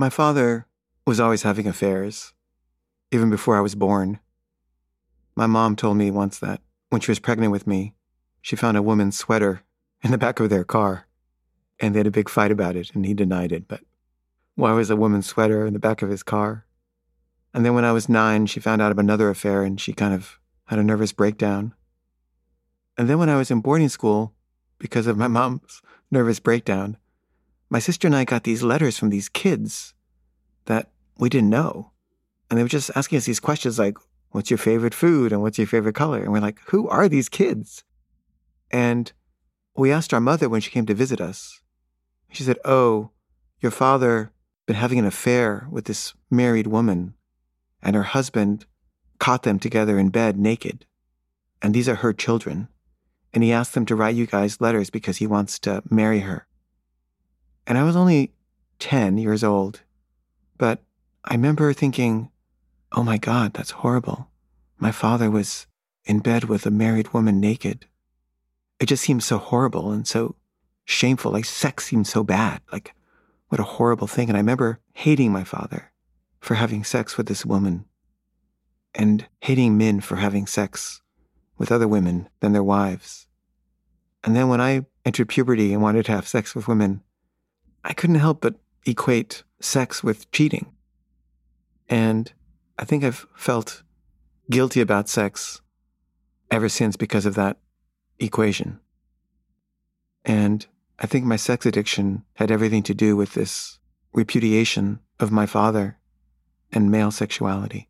My father was always having affairs, even before I was born. My mom told me once that when she was pregnant with me, she found a woman's sweater in the back of their car, and they had a big fight about it, and he denied it. But why was a woman's sweater in the back of his car? And then when I was nine, she found out of another affair, and she kind of had a nervous breakdown. And then when I was in boarding school, because of my mom's nervous breakdown, my sister and I got these letters from these kids that we didn't know. And they were just asking us these questions like, what's your favorite food and what's your favorite color? And we're like, who are these kids? And we asked our mother when she came to visit us. She said, oh, your father been having an affair with this married woman and her husband caught them together in bed naked. And these are her children. And he asked them to write you guys letters because he wants to marry her. And I was only 10 years old, but I remember thinking, oh my God, that's horrible. My father was in bed with a married woman naked. It just seemed so horrible and so shameful. Like sex seemed so bad. Like, what a horrible thing. And I remember hating my father for having sex with this woman and hating men for having sex with other women than their wives. And then when I entered puberty and wanted to have sex with women, I couldn't help but equate sex with cheating. And I think I've felt guilty about sex ever since because of that equation. And I think my sex addiction had everything to do with this repudiation of my father and male sexuality.